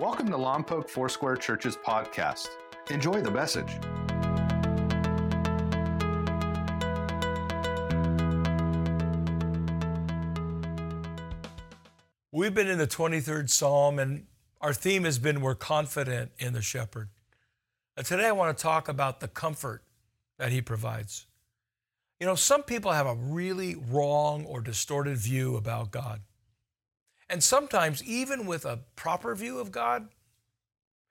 Welcome to Lompoc Foursquare Church's podcast. Enjoy the message. We've been in the 23rd Psalm, and our theme has been We're confident in the shepherd. Today I want to talk about the comfort that he provides. You know, some people have a really wrong or distorted view about God. And sometimes, even with a proper view of God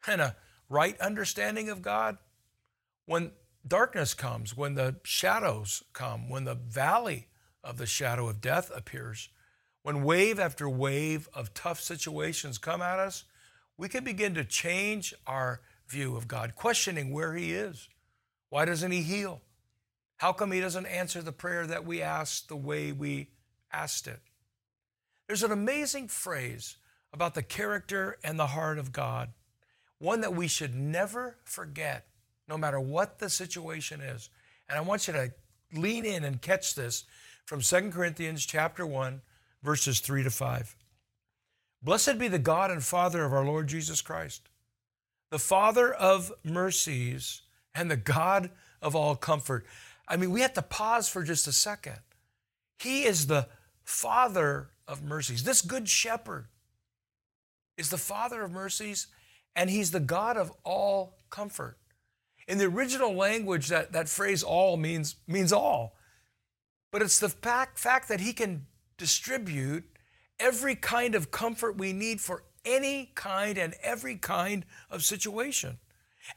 and a right understanding of God, when darkness comes, when the shadows come, when the valley of the shadow of death appears, when wave after wave of tough situations come at us, we can begin to change our view of God, questioning where He is. Why doesn't He heal? How come He doesn't answer the prayer that we asked the way we asked it? There's an amazing phrase about the character and the heart of God, one that we should never forget, no matter what the situation is. And I want you to lean in and catch this from 2 Corinthians chapter 1 verses 3 to 5. Blessed be the God and Father of our Lord Jesus Christ, the Father of mercies and the God of all comfort. I mean, we have to pause for just a second. He is the Father of mercies. This good shepherd is the Father of mercies, and He's the God of all comfort. In the original language, that, that phrase all means, means all. But it's the fact, fact that He can distribute every kind of comfort we need for any kind and every kind of situation.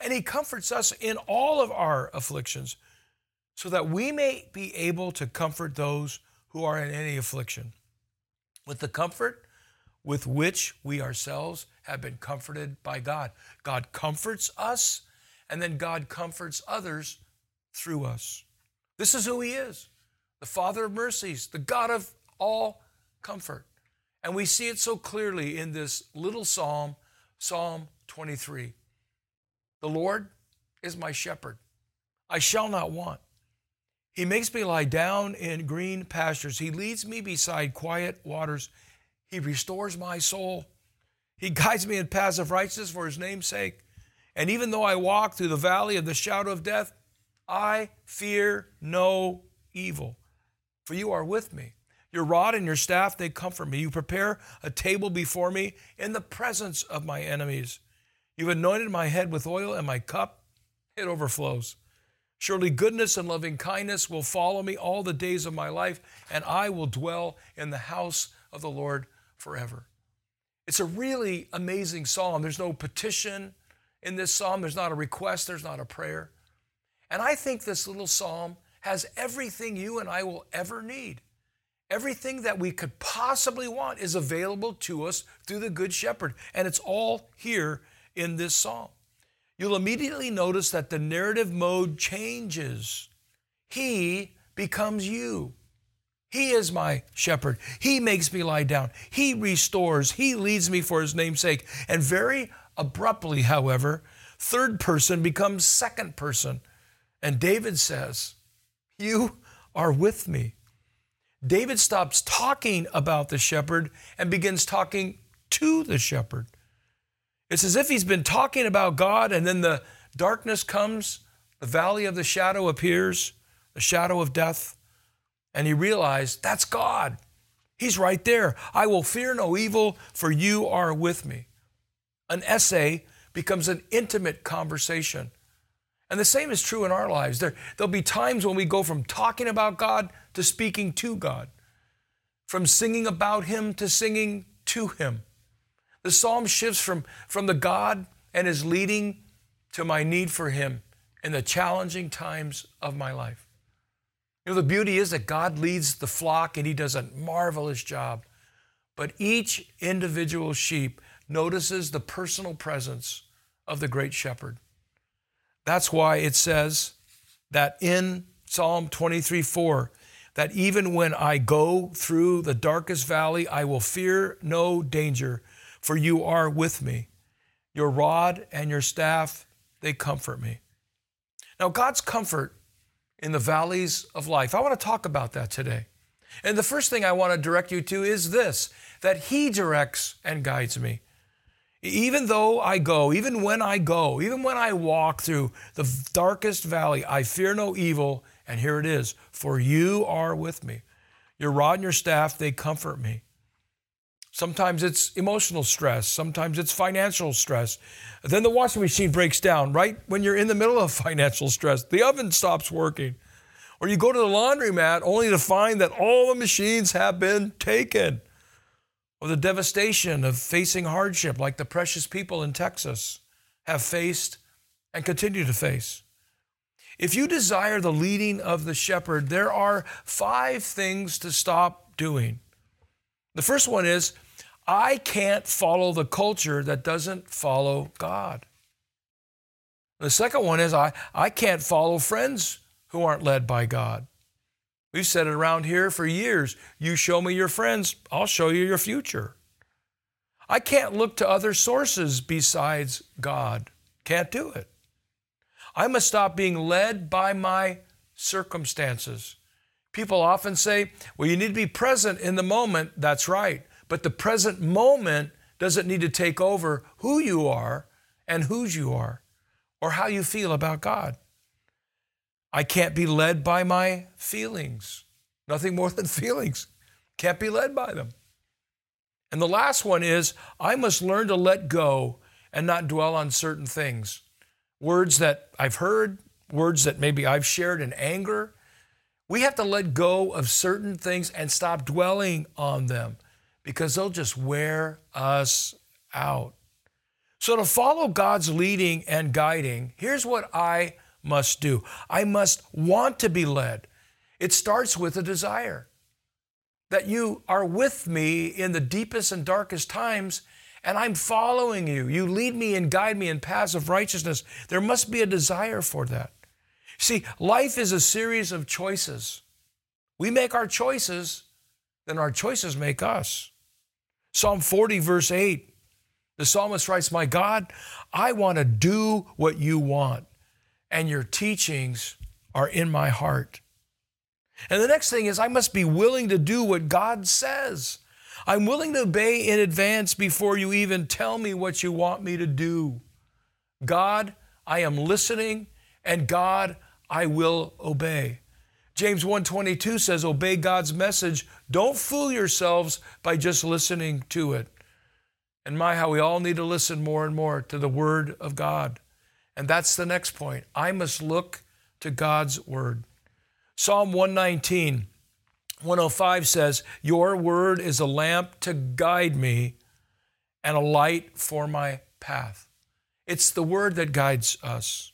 And He comforts us in all of our afflictions so that we may be able to comfort those who are in any affliction with the comfort with which we ourselves have been comforted by God. God comforts us, and then God comforts others through us. This is who He is the Father of mercies, the God of all comfort. And we see it so clearly in this little psalm, Psalm 23. The Lord is my shepherd. I shall not want. He makes me lie down in green pastures. He leads me beside quiet waters. He restores my soul. He guides me in paths of righteousness for his name's sake. And even though I walk through the valley of the shadow of death, I fear no evil, for you are with me. Your rod and your staff, they comfort me. You prepare a table before me in the presence of my enemies. You've anointed my head with oil, and my cup, it overflows. Surely goodness and loving kindness will follow me all the days of my life, and I will dwell in the house of the Lord forever. It's a really amazing psalm. There's no petition in this psalm, there's not a request, there's not a prayer. And I think this little psalm has everything you and I will ever need. Everything that we could possibly want is available to us through the Good Shepherd, and it's all here in this psalm. You'll immediately notice that the narrative mode changes. He becomes you. He is my shepherd. He makes me lie down. He restores. He leads me for his name's sake. And very abruptly, however, third person becomes second person. And David says, You are with me. David stops talking about the shepherd and begins talking to the shepherd. It's as if he's been talking about God and then the darkness comes, the valley of the shadow appears, the shadow of death, and he realized that's God. He's right there. I will fear no evil, for you are with me. An essay becomes an intimate conversation. And the same is true in our lives. There, there'll be times when we go from talking about God to speaking to God, from singing about Him to singing to Him. The psalm shifts from, from the God and His leading to my need for Him in the challenging times of my life. You know, the beauty is that God leads the flock and He does a marvelous job. But each individual sheep notices the personal presence of the great shepherd. That's why it says that in Psalm 23 4, that even when I go through the darkest valley, I will fear no danger, for you are with me. Your rod and your staff, they comfort me. Now, God's comfort in the valleys of life, I want to talk about that today. And the first thing I want to direct you to is this that He directs and guides me. Even though I go, even when I go, even when I walk through the darkest valley, I fear no evil. And here it is for you are with me. Your rod and your staff, they comfort me. Sometimes it's emotional stress, sometimes it's financial stress. Then the washing machine breaks down right when you're in the middle of financial stress. The oven stops working. Or you go to the laundromat only to find that all the machines have been taken or the devastation of facing hardship like the precious people in Texas have faced and continue to face. If you desire the leading of the shepherd, there are five things to stop doing. The first one is I can't follow the culture that doesn't follow God. The second one is I, I can't follow friends who aren't led by God. We've said it around here for years. You show me your friends, I'll show you your future. I can't look to other sources besides God. Can't do it. I must stop being led by my circumstances. People often say, well, you need to be present in the moment. That's right. But the present moment doesn't need to take over who you are and whose you are or how you feel about God. I can't be led by my feelings. Nothing more than feelings. Can't be led by them. And the last one is I must learn to let go and not dwell on certain things. Words that I've heard, words that maybe I've shared in anger. We have to let go of certain things and stop dwelling on them because they'll just wear us out. So, to follow God's leading and guiding, here's what I must do. I must want to be led. It starts with a desire that you are with me in the deepest and darkest times, and I'm following you. You lead me and guide me in paths of righteousness. There must be a desire for that. See, life is a series of choices. We make our choices, then our choices make us. Psalm 40, verse 8, the psalmist writes, My God, I want to do what you want and your teachings are in my heart. And the next thing is, I must be willing to do what God says. I'm willing to obey in advance before you even tell me what you want me to do. God, I am listening, and God, I will obey. James 1:22 says obey God's message. Don't fool yourselves by just listening to it. And my how we all need to listen more and more to the word of God. And that's the next point. I must look to God's word. Psalm 119, 105 says, Your word is a lamp to guide me and a light for my path. It's the word that guides us.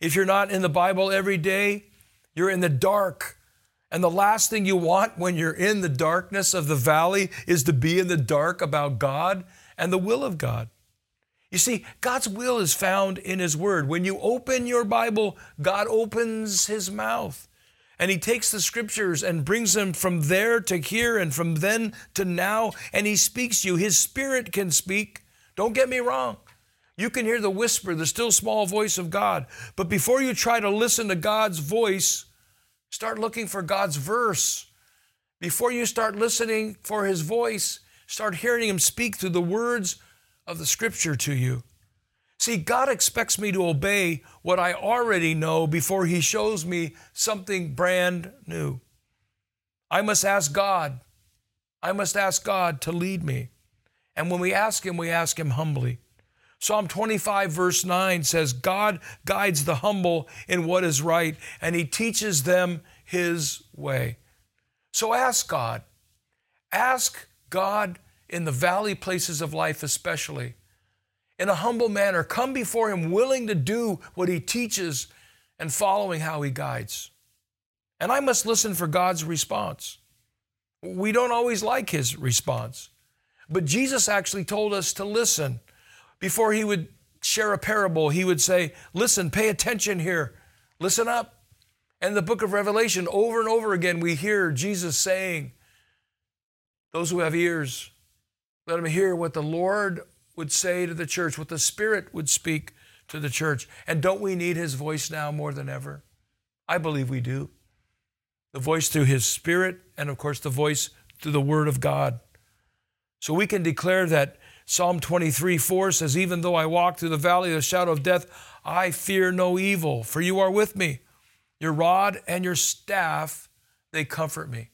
If you're not in the Bible every day, you're in the dark. And the last thing you want when you're in the darkness of the valley is to be in the dark about God and the will of God. You see, God's will is found in His Word. When you open your Bible, God opens His mouth. And He takes the scriptures and brings them from there to here and from then to now, and He speaks to you. His Spirit can speak. Don't get me wrong. You can hear the whisper, the still small voice of God. But before you try to listen to God's voice, start looking for God's verse. Before you start listening for His voice, start hearing Him speak through the words of the scripture to you. See, God expects me to obey what I already know before He shows me something brand new. I must ask God. I must ask God to lead me. And when we ask Him, we ask Him humbly. Psalm 25, verse 9 says, God guides the humble in what is right, and He teaches them His way. So ask God. Ask God in the valley places of life, especially, in a humble manner. Come before Him willing to do what He teaches and following how He guides. And I must listen for God's response. We don't always like His response, but Jesus actually told us to listen. Before He would share a parable, He would say, Listen, pay attention here, listen up. And the book of Revelation, over and over again, we hear Jesus saying, Those who have ears, let them hear what the Lord would say to the church, what the Spirit would speak to the church. And don't we need His voice now more than ever? I believe we do. The voice through His Spirit, and of course, the voice through the Word of God. So we can declare that Psalm 23 4 says, Even though I walk through the valley of the shadow of death, I fear no evil, for you are with me. Your rod and your staff, they comfort me.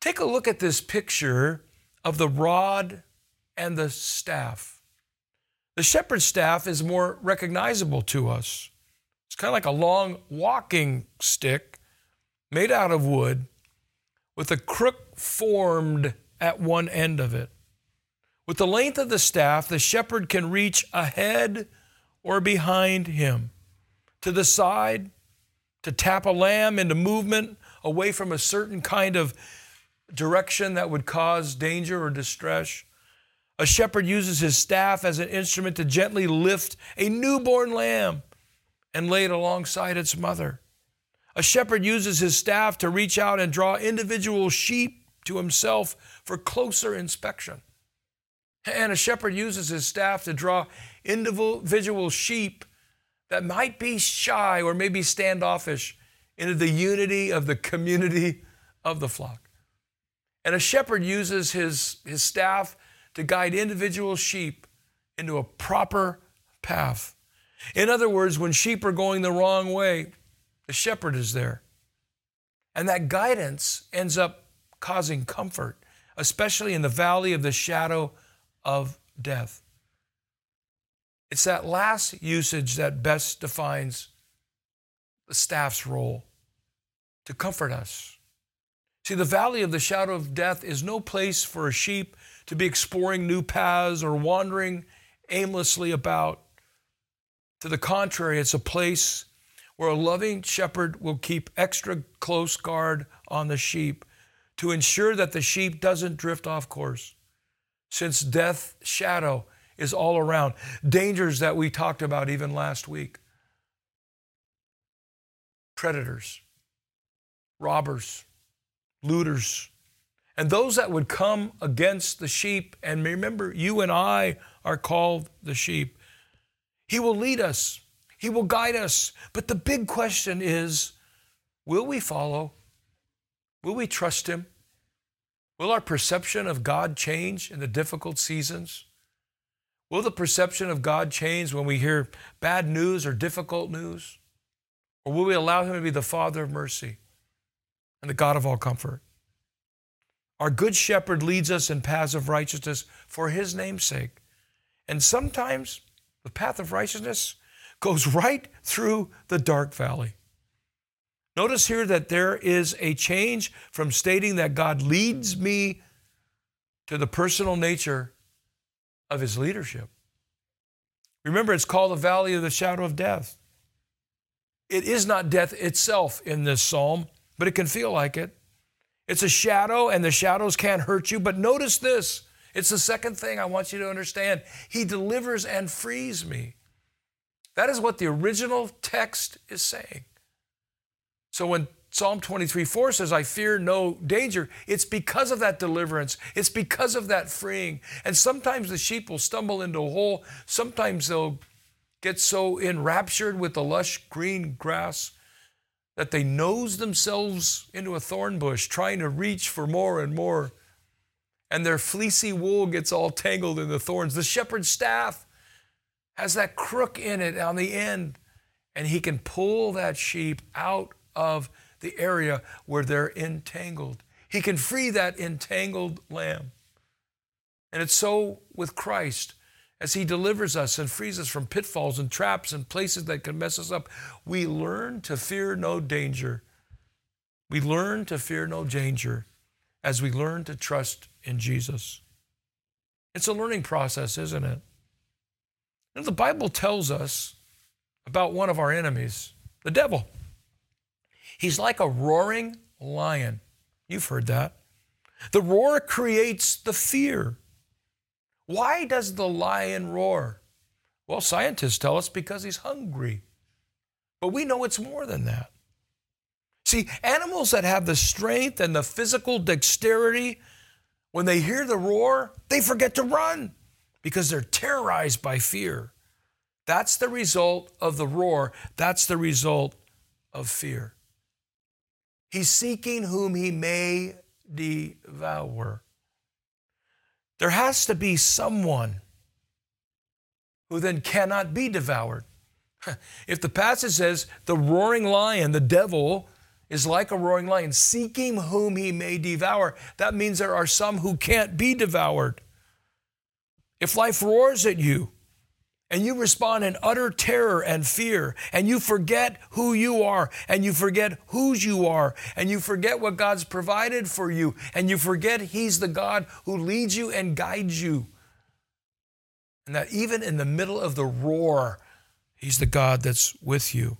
Take a look at this picture of the rod and the staff. The shepherd's staff is more recognizable to us. It's kind of like a long walking stick made out of wood with a crook formed at one end of it. With the length of the staff, the shepherd can reach ahead or behind him, to the side, to tap a lamb into movement away from a certain kind of direction that would cause danger or distress. A shepherd uses his staff as an instrument to gently lift a newborn lamb and lay it alongside its mother. A shepherd uses his staff to reach out and draw individual sheep to himself for closer inspection. And a shepherd uses his staff to draw individual sheep that might be shy or maybe standoffish into the unity of the community of the flock. And a shepherd uses his, his staff to guide individual sheep into a proper path. In other words, when sheep are going the wrong way, the shepherd is there. And that guidance ends up causing comfort, especially in the valley of the shadow of death. It's that last usage that best defines the staff's role to comfort us. See, the valley of the shadow of death is no place for a sheep to be exploring new paths or wandering aimlessly about. To the contrary, it's a place where a loving shepherd will keep extra close guard on the sheep to ensure that the sheep doesn't drift off course. Since death shadow is all around, dangers that we talked about even last week predators, robbers, looters, and those that would come against the sheep. And remember, you and I are called the sheep. He will lead us, He will guide us. But the big question is will we follow? Will we trust Him? Will our perception of God change in the difficult seasons? Will the perception of God change when we hear bad news or difficult news? Or will we allow Him to be the Father of mercy and the God of all comfort? Our good shepherd leads us in paths of righteousness for his name's sake. And sometimes the path of righteousness goes right through the dark valley. Notice here that there is a change from stating that God leads me to the personal nature of his leadership. Remember, it's called the valley of the shadow of death. It is not death itself in this psalm, but it can feel like it. It's a shadow, and the shadows can't hurt you. But notice this it's the second thing I want you to understand. He delivers and frees me. That is what the original text is saying. So when Psalm 23 4 says, I fear no danger, it's because of that deliverance. It's because of that freeing. And sometimes the sheep will stumble into a hole. Sometimes they'll get so enraptured with the lush green grass that they nose themselves into a thorn bush, trying to reach for more and more. And their fleecy wool gets all tangled in the thorns. The shepherd's staff has that crook in it on the end, and he can pull that sheep out of the area where they're entangled. He can free that entangled lamb. And it's so with Christ as He delivers us and frees us from pitfalls and traps and places that can mess us up, we learn to fear no danger. We learn to fear no danger as we learn to trust in Jesus. It's a learning process, isn't it? And the Bible tells us about one of our enemies, the devil. He's like a roaring lion. You've heard that. The roar creates the fear. Why does the lion roar? Well, scientists tell us because he's hungry. But we know it's more than that. See, animals that have the strength and the physical dexterity, when they hear the roar, they forget to run because they're terrorized by fear. That's the result of the roar. That's the result of fear. He's seeking whom he may devour. there has to be someone who then cannot be devoured. If the passage says the roaring lion, the devil, is like a roaring lion, seeking whom he may devour, that means there are some who can't be devoured. If life roars at you, and you respond in utter terror and fear, and you forget who you are, and you forget whose you are, and you forget what God's provided for you, and you forget He's the God who leads you and guides you. And that even in the middle of the roar, He's the God that's with you.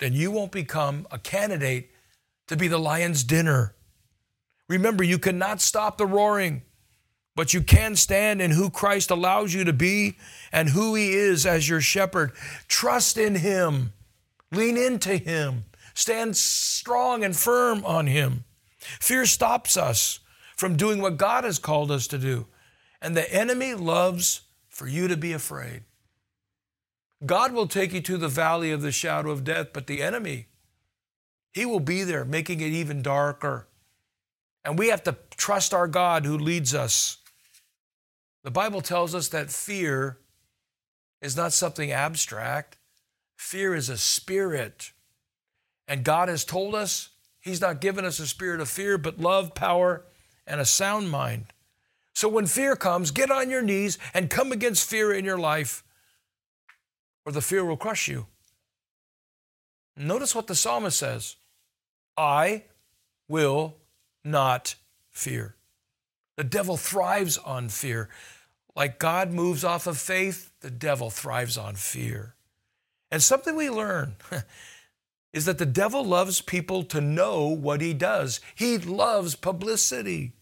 Then you won't become a candidate to be the lion's dinner. Remember, you cannot stop the roaring. But you can stand in who Christ allows you to be and who He is as your shepherd. Trust in Him, lean into Him, stand strong and firm on Him. Fear stops us from doing what God has called us to do. And the enemy loves for you to be afraid. God will take you to the valley of the shadow of death, but the enemy, he will be there, making it even darker. And we have to trust our God who leads us. The Bible tells us that fear is not something abstract, fear is a spirit. And God has told us He's not given us a spirit of fear, but love, power, and a sound mind. So when fear comes, get on your knees and come against fear in your life, or the fear will crush you. Notice what the psalmist says I will not fear. The devil thrives on fear. Like God moves off of faith, the devil thrives on fear. And something we learn is that the devil loves people to know what he does. He loves publicity.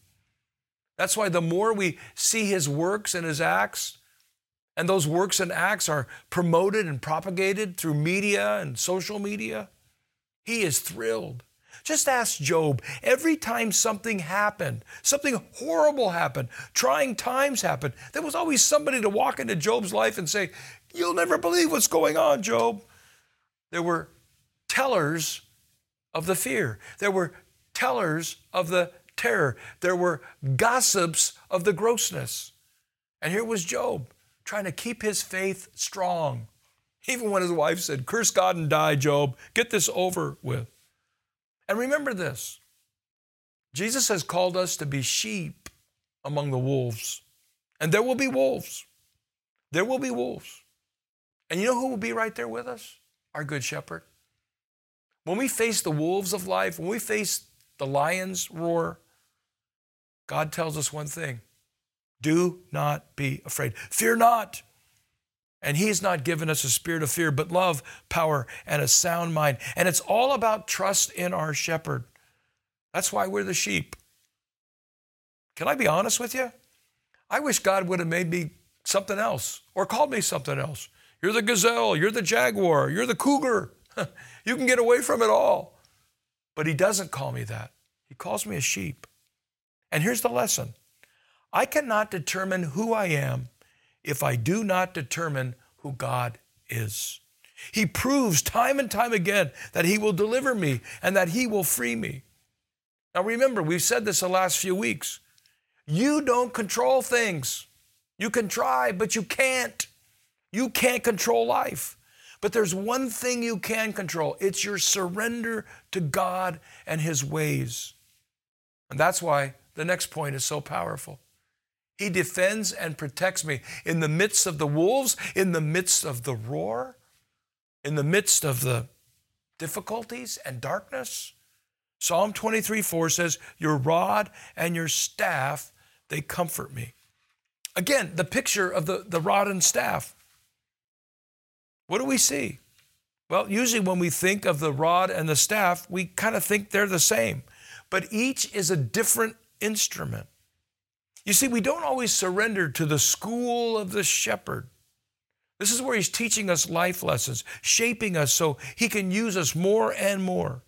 That's why the more we see his works and his acts, and those works and acts are promoted and propagated through media and social media, he is thrilled. Just ask Job. Every time something happened, something horrible happened, trying times happened, there was always somebody to walk into Job's life and say, You'll never believe what's going on, Job. There were tellers of the fear, there were tellers of the terror, there were gossips of the grossness. And here was Job trying to keep his faith strong. Even when his wife said, Curse God and die, Job, get this over with. And remember this Jesus has called us to be sheep among the wolves. And there will be wolves. There will be wolves. And you know who will be right there with us? Our good shepherd. When we face the wolves of life, when we face the lion's roar, God tells us one thing do not be afraid. Fear not. And He's not given us a spirit of fear, but love, power, and a sound mind. And it's all about trust in our shepherd. That's why we're the sheep. Can I be honest with you? I wish God would have made me something else or called me something else. You're the gazelle, you're the jaguar, you're the cougar. you can get away from it all. But He doesn't call me that. He calls me a sheep. And here's the lesson I cannot determine who I am if I do not determine who God is. He proves time and time again that He will deliver me and that He will free me. Now remember, we've said this the last few weeks. You don't control things. You can try, but you can't. You can't control life. But there's one thing you can control it's your surrender to God and His ways. And that's why the next point is so powerful. He defends and protects me in the midst of the wolves, in the midst of the roar, in the midst of the difficulties and darkness. Psalm 23 4 says, Your rod and your staff, they comfort me. Again, the picture of the, the rod and staff. What do we see? Well, usually when we think of the rod and the staff, we kind of think they're the same, but each is a different instrument. You see, we don't always surrender to the school of the shepherd. This is where he's teaching us life lessons, shaping us so he can use us more and more.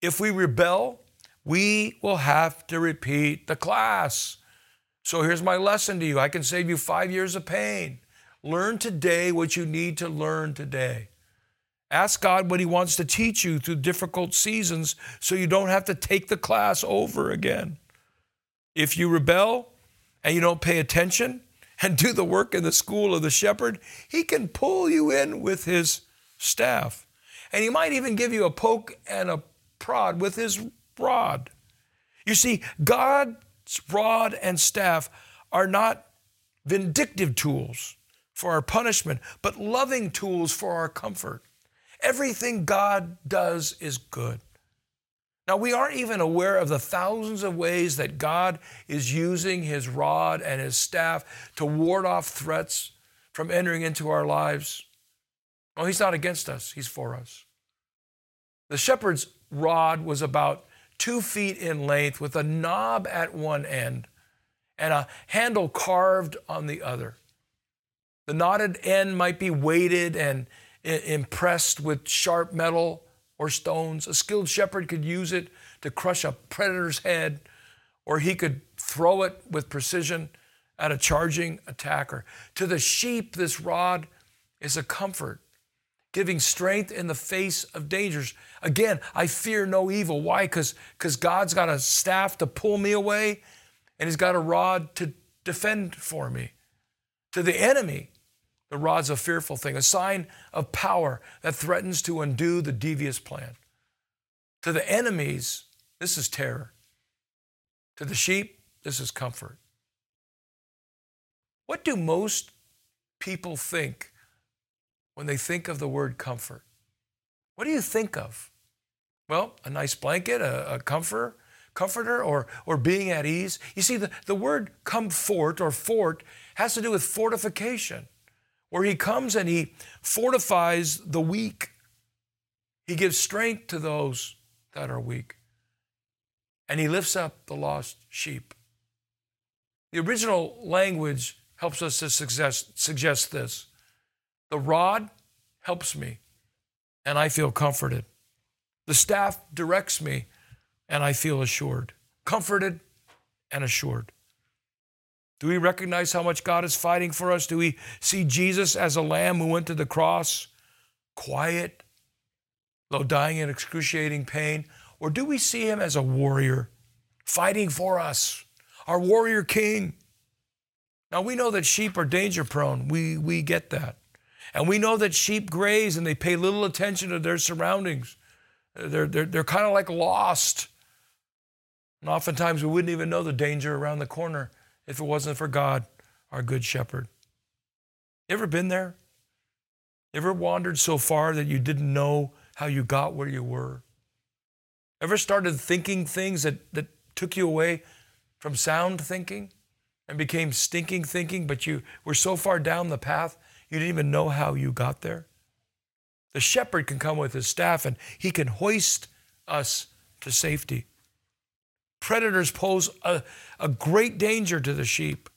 If we rebel, we will have to repeat the class. So here's my lesson to you I can save you five years of pain. Learn today what you need to learn today. Ask God what He wants to teach you through difficult seasons so you don't have to take the class over again. If you rebel and you don't pay attention and do the work in the school of the shepherd, he can pull you in with his staff. And he might even give you a poke and a prod with his rod. You see, God's rod and staff are not vindictive tools for our punishment, but loving tools for our comfort. Everything God does is good. Now, we aren't even aware of the thousands of ways that God is using his rod and his staff to ward off threats from entering into our lives. Well, he's not against us, he's for us. The shepherd's rod was about two feet in length with a knob at one end and a handle carved on the other. The knotted end might be weighted and impressed with sharp metal or stones. A skilled shepherd could use it to crush a predator's head, or he could throw it with precision at a charging attacker. To the sheep, this rod is a comfort, giving strength in the face of dangers. Again, I fear no evil. Why? Because God's got a staff to pull me away, and He's got a rod to defend for me. To the enemy, the rod's a fearful thing, a sign of power that threatens to undo the devious plan. To the enemies, this is terror. To the sheep, this is comfort. What do most people think when they think of the word comfort? What do you think of? Well, a nice blanket, a, a comforter, comforter, or, or being at ease. You see, the, the word comfort or fort has to do with fortification where he comes and he fortifies the weak. He gives strength to those that are weak. And he lifts up the lost sheep. The original language helps us to suggest, suggest this the rod helps me, and I feel comforted. The staff directs me, and I feel assured. Comforted and assured. Do we recognize how much God is fighting for us? Do we see Jesus as a lamb who went to the cross, quiet, though dying in excruciating pain? Or do we see him as a warrior, fighting for us, our warrior king? Now, we know that sheep are danger prone. We, we get that. And we know that sheep graze and they pay little attention to their surroundings. They're, they're, they're kind of like lost. And oftentimes we wouldn't even know the danger around the corner if it wasn't for God, our good shepherd. Ever been there? Ever wandered so far that you didn't know how you got where you were? Ever started thinking things that, that took you away from sound thinking and became stinking thinking, but you were so far down the path you didn't even know how you got there? The shepherd can come with his staff and he can hoist us to safety. Predators pose a, a great danger to the sheep.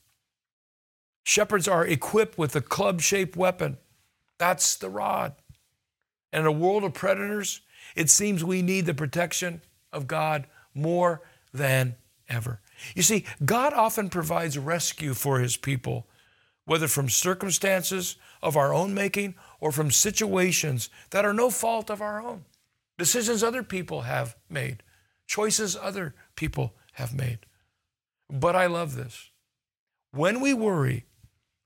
Shepherds are equipped with a club shaped weapon. That's the rod. And in a world of predators, it seems we need the protection of God more than ever. You see, God often provides rescue for his people, whether from circumstances of our own making or from situations that are no fault of our own, decisions other people have made, choices other people have made. But I love this. When we worry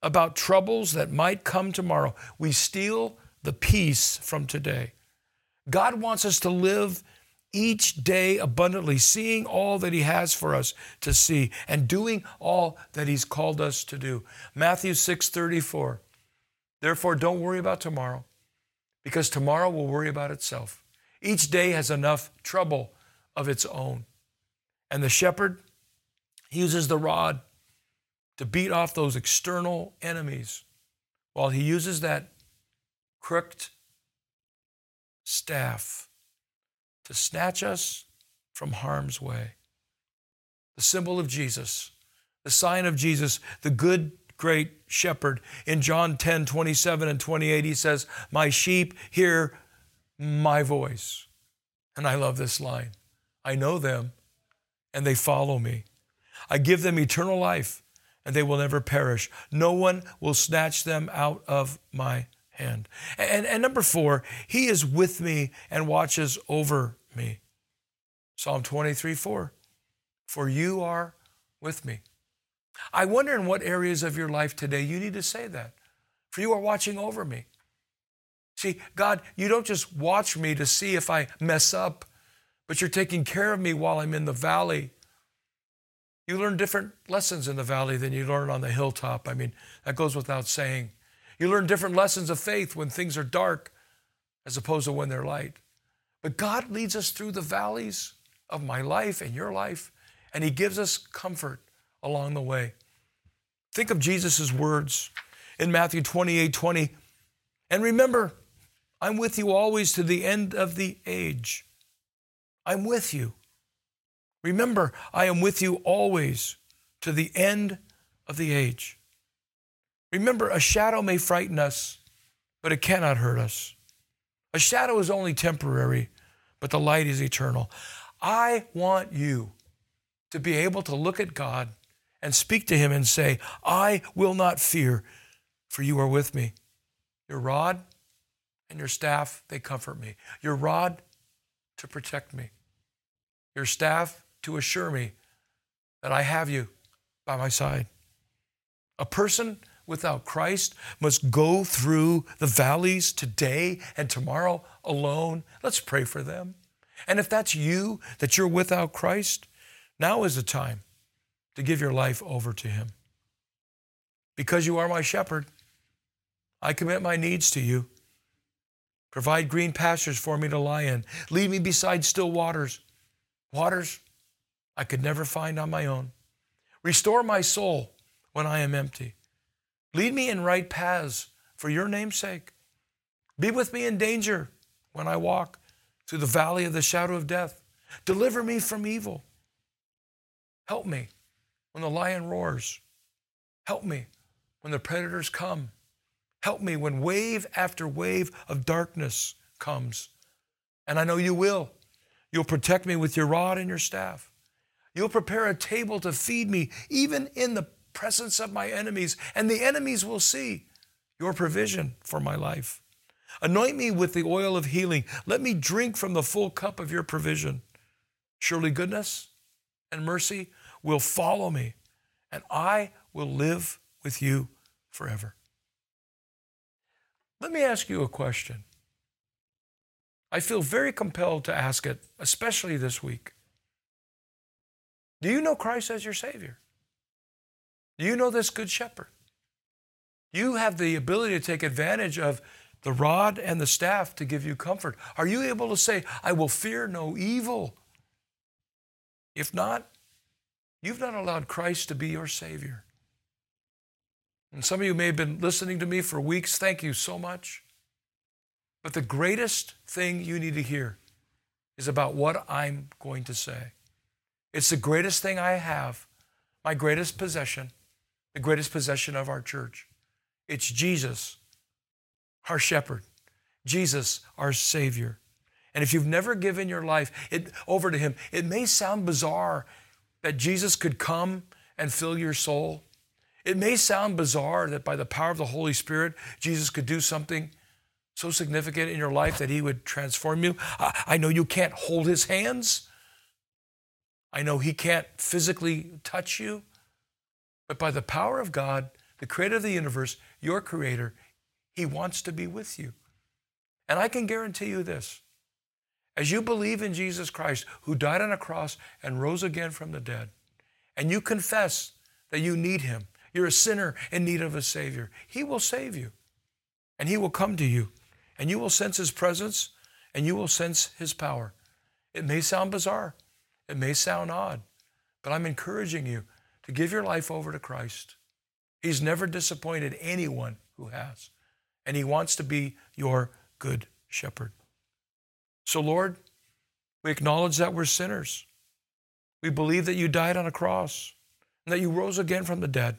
about troubles that might come tomorrow, we steal the peace from today. God wants us to live each day abundantly, seeing all that He has for us to see and doing all that He's called us to do. Matthew 6 34. Therefore, don't worry about tomorrow, because tomorrow will worry about itself. Each day has enough trouble of its own. And the shepherd he uses the rod to beat off those external enemies while he uses that crooked staff to snatch us from harm's way. The symbol of Jesus, the sign of Jesus, the good, great shepherd. In John 10 27 and 28, he says, My sheep hear my voice. And I love this line I know them and they follow me. I give them eternal life, and they will never perish. No one will snatch them out of my hand. And, and number four, He is with me and watches over me. Psalm 23 4. For you are with me. I wonder in what areas of your life today you need to say that. For you are watching over me. See, God, you don't just watch me to see if I mess up, but you're taking care of me while I'm in the valley. You learn different lessons in the valley than you learn on the hilltop. I mean, that goes without saying. You learn different lessons of faith when things are dark as opposed to when they're light. But God leads us through the valleys of my life and your life, and He gives us comfort along the way. Think of Jesus' words in Matthew 28 20. And remember, I'm with you always to the end of the age. I'm with you. Remember, I am with you always to the end of the age. Remember, a shadow may frighten us, but it cannot hurt us. A shadow is only temporary, but the light is eternal. I want you to be able to look at God and speak to Him and say, I will not fear, for you are with me. Your rod and your staff, they comfort me. Your rod to protect me, your staff to assure me that I have you by my side. A person without Christ must go through the valleys today and tomorrow alone. Let's pray for them. And if that's you, that you're without Christ, now is the time to give your life over to Him. Because you are my shepherd, I commit my needs to you. Provide green pastures for me to lie in. Lead me beside still waters, waters I could never find on my own. Restore my soul when I am empty. Lead me in right paths for your name's sake. Be with me in danger when I walk through the valley of the shadow of death. Deliver me from evil. Help me when the lion roars. Help me when the predators come. Help me when wave after wave of darkness comes. And I know you will. You'll protect me with your rod and your staff. You'll prepare a table to feed me, even in the presence of my enemies, and the enemies will see your provision for my life. Anoint me with the oil of healing. Let me drink from the full cup of your provision. Surely goodness and mercy will follow me, and I will live with you forever. Let me ask you a question. I feel very compelled to ask it, especially this week. Do you know Christ as your Savior? Do you know this Good Shepherd? You have the ability to take advantage of the rod and the staff to give you comfort. Are you able to say, I will fear no evil? If not, you've not allowed Christ to be your Savior. And some of you may have been listening to me for weeks. Thank you so much. But the greatest thing you need to hear is about what I'm going to say. It's the greatest thing I have, my greatest possession, the greatest possession of our church. It's Jesus, our shepherd, Jesus, our Savior. And if you've never given your life it, over to Him, it may sound bizarre that Jesus could come and fill your soul. It may sound bizarre that by the power of the Holy Spirit, Jesus could do something so significant in your life that He would transform you. I, know you can't hold His hands. I know He can't physically touch you. But by the power of God, the creator of the universe, your creator, he wants to be with you. And I can guarantee you this as you believe in Jesus Christ, who died on a cross and rose again from the dead, and you confess that you need him, you're a sinner in need of a Savior, he will save you. And he will come to you, and you will sense his presence, and you will sense his power. It may sound bizarre, it may sound odd, but I'm encouraging you to give your life over to Christ. He's never disappointed anyone who has, and He wants to be your good shepherd. So, Lord, we acknowledge that we're sinners. We believe that you died on a cross and that you rose again from the dead.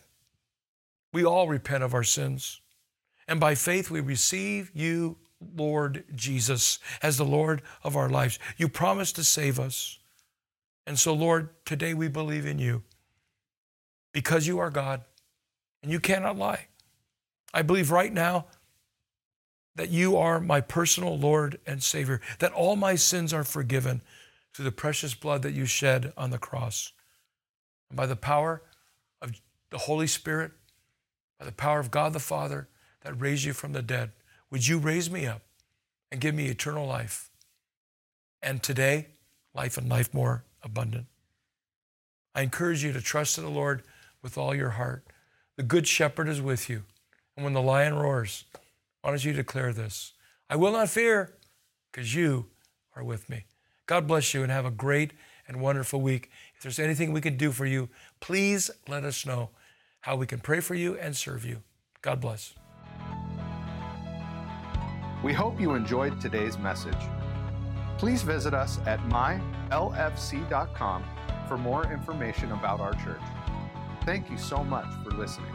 We all repent of our sins. And by faith, we receive you, Lord Jesus, as the Lord of our lives. You promised to save us. And so, Lord, today we believe in you because you are God and you cannot lie. I believe right now that you are my personal Lord and Savior, that all my sins are forgiven through the precious blood that you shed on the cross. And by the power of the Holy Spirit, by the power of God the Father that raised you from the dead, would you raise me up and give me eternal life? And today, life and life more abundant. I encourage you to trust in the Lord with all your heart. The Good Shepherd is with you. And when the lion roars, why don't you declare this? I will not fear because you are with me. God bless you and have a great and wonderful week. If there's anything we can do for you, please let us know how we can pray for you and serve you. God bless. We hope you enjoyed today's message. Please visit us at mylfc.com for more information about our church. Thank you so much for listening.